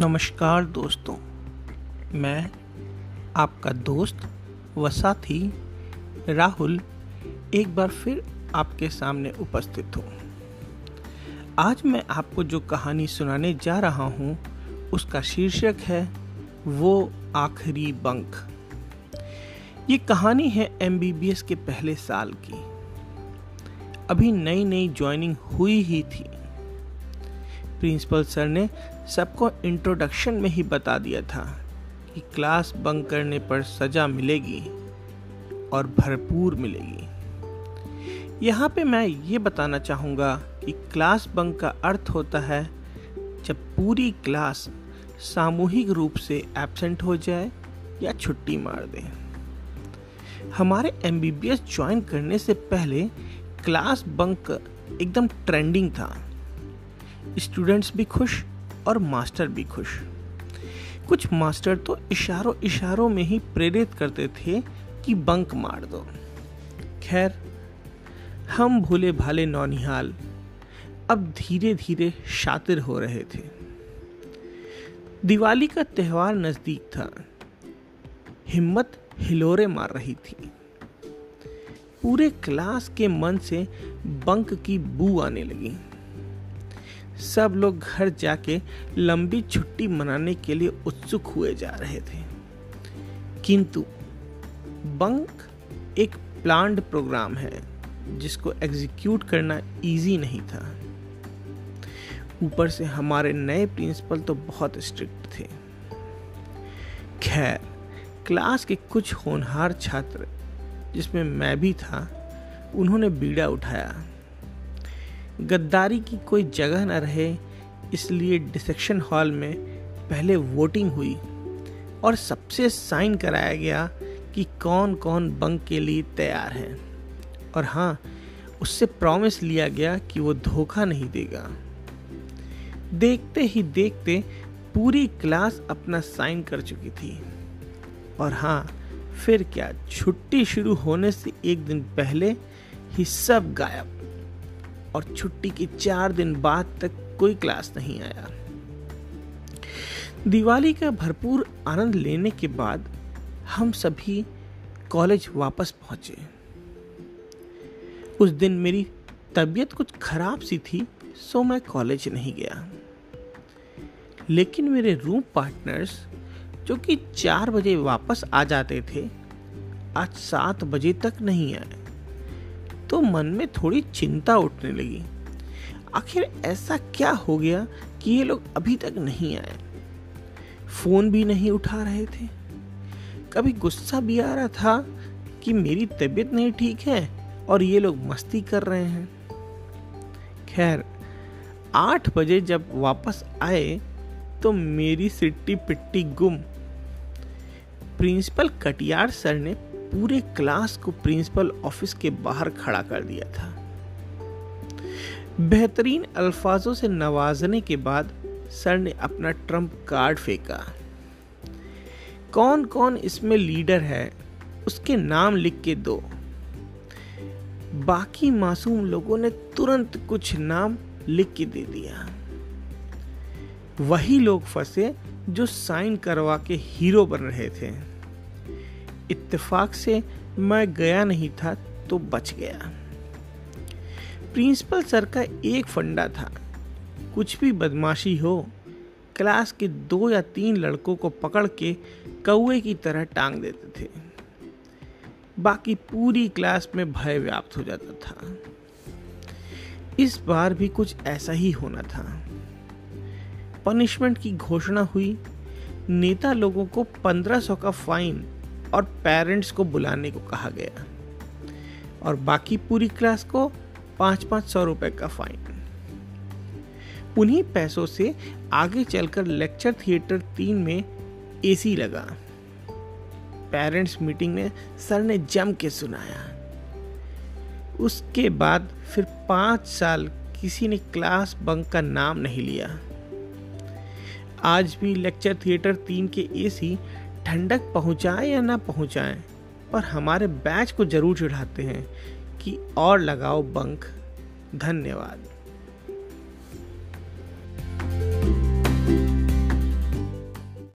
नमस्कार दोस्तों, मैं आपका दोस्त व साथी राहुल एक बार फिर आपके सामने उपस्थित हूँ। आज मैं आपको जो कहानी सुनाने जा रहा हूँ, उसका शीर्षक है वो आखिरी बंक। ये कहानी है एमबीबीएस के पहले साल की। अभी नई नई ज्वाइनिंग हुई ही थी। प्रिंसिपल सर ने सबको इंट्रोडक्शन में ही बता दिया था कि क्लास बंक करने पर सजा मिलेगी और भरपूर मिलेगी। यहाँ पे मैं ये बताना चाहूँगा कि क्लास बंक का अर्थ होता है जब पूरी क्लास सामूहिक रूप से एबसेंट हो जाए या छुट्टी मार दे। हमारे M B B S join करने से पहले क्लास बंक एकदम ट्रेंडिंग था। स्टूडेंट्स भी खुश और मास्टर भी खुश। कुछ मास्टर तो इशारों इशारों में ही प्रेरित करते थे कि बंक मार दो। खैर, हम भोले भाले नौनिहाल अब धीरे धीरे शातिर हो रहे थे। दिवाली का त्यौहार नज़दीक था। हिम्मत हिलोरे मार रही थी। पूरे क्लास के मन से बंक की बू आने लगी। सब लोग घर जाके लंबी छुट्टी मनाने के लिए उत्सुक हुए जा रहे थे। किंतु बंक एक प्लान्ड प्रोग्राम है, जिसको एग्जीक्यूट करना इजी नहीं था। ऊपर से हमारे नए प्रिंसिपल तो बहुत स्ट्रिक्ट थे। खैर क्लास के कुछ होनहार छात्र, जिसमें मैं भी था, उन्होंने बीड़ा उठाया। गद्दारी की कोई जगह न रहे, इसलिए डिसेक्शन हॉल में पहले वोटिंग हुई और सबसे साइन कराया गया कि कौन कौन बंक के लिए तैयार है। और हाँ उससे प्रॉमिस लिया गया कि वो धोखा नहीं देगा। देखते ही देखते पूरी क्लास अपना साइन कर चुकी थी। और हाँ फिर क्या छुट्टी शुरू होने से एक दिन पहले ही सब गायब। और छुट्टी के चार दिन बाद तक कोई क्लास नहीं आया। दिवाली का भरपूर आनंद लेने के बाद हम सभी कॉलेज वापस पहुँचे। उस दिन मेरी तबीयत कुछ खराब सी थी, सो मैं कॉलेज नहीं गया। लेकिन मेरे रूम पार्टनर्स, जो कि चार बजे वापस आ जाते थे, आज सात बजे तक नहीं आए। तो मन में थोड़ी चिंता उठने लगी। आखिर ऐसा क्या हो गया कि ये लोग अभी तक नहीं आए? फ़ोन भी नहीं उठा रहे थे। कभी गुस्सा भी आ रहा था कि मेरी तबीयत नहीं ठीक है और ये लोग मस्ती कर रहे हैं। खैर, आठ बजे जब वापस आए तो मेरी सिट्टी पिट्टी गुम। प्रिंसिपल कटियार सर ने पूरे क्लास को प्रिंसिपल ऑफ़िस के बाहर खड़ा कर दिया था। बेहतरीन अल्फाजों से नवाजने के बाद सर ने अपना ट्रंप कार्ड फेंका। कौन कौन इसमें लीडर है, उसके नाम लिख के दो। बाकी मासूम लोगों ने तुरंत कुछ नाम लिख के दे दिया। वही लोग फंसे जो साइन करवा के हीरो बन रहे थे। इत्तेफाक से मैं गया नहीं था तो बच गया। प्रिंसिपल सर का एक फंडा था। कुछ भी बदमाशी हो, क्लास के दो या तीन लड़कों को पकड़ के कौए की तरह टांग देते थे। बाकी पूरी क्लास में भय व्याप्त हो जाता था। इस बार भी कुछ ऐसा ही होना था। पनिशमेंट की घोषणा हुई। नेता लोगों को 1500 का फाइन और पेरेंट्स को बुलाने को कहा गया। और बाकी पूरी क्लास को पाँच पाँच सौ रुपए का फाइन उन्हीं पैसों से आगे चलकर लेक्चर थिएटर तीन में एसी लगा। पेरेंट्स मीटिंग में सर ने जम के सुनाया। उसके बाद फिर पाँच साल किसी ने क्लास बंक का नाम नहीं लिया। आज भी लेक्चर थिएटर तीन के एसी ठंडक पहुँचाए या ना पहुँचाए, पर हमारे बैच को ज़रूर चढ़ाते हैं कि और लगाओ बंक। धन्यवाद।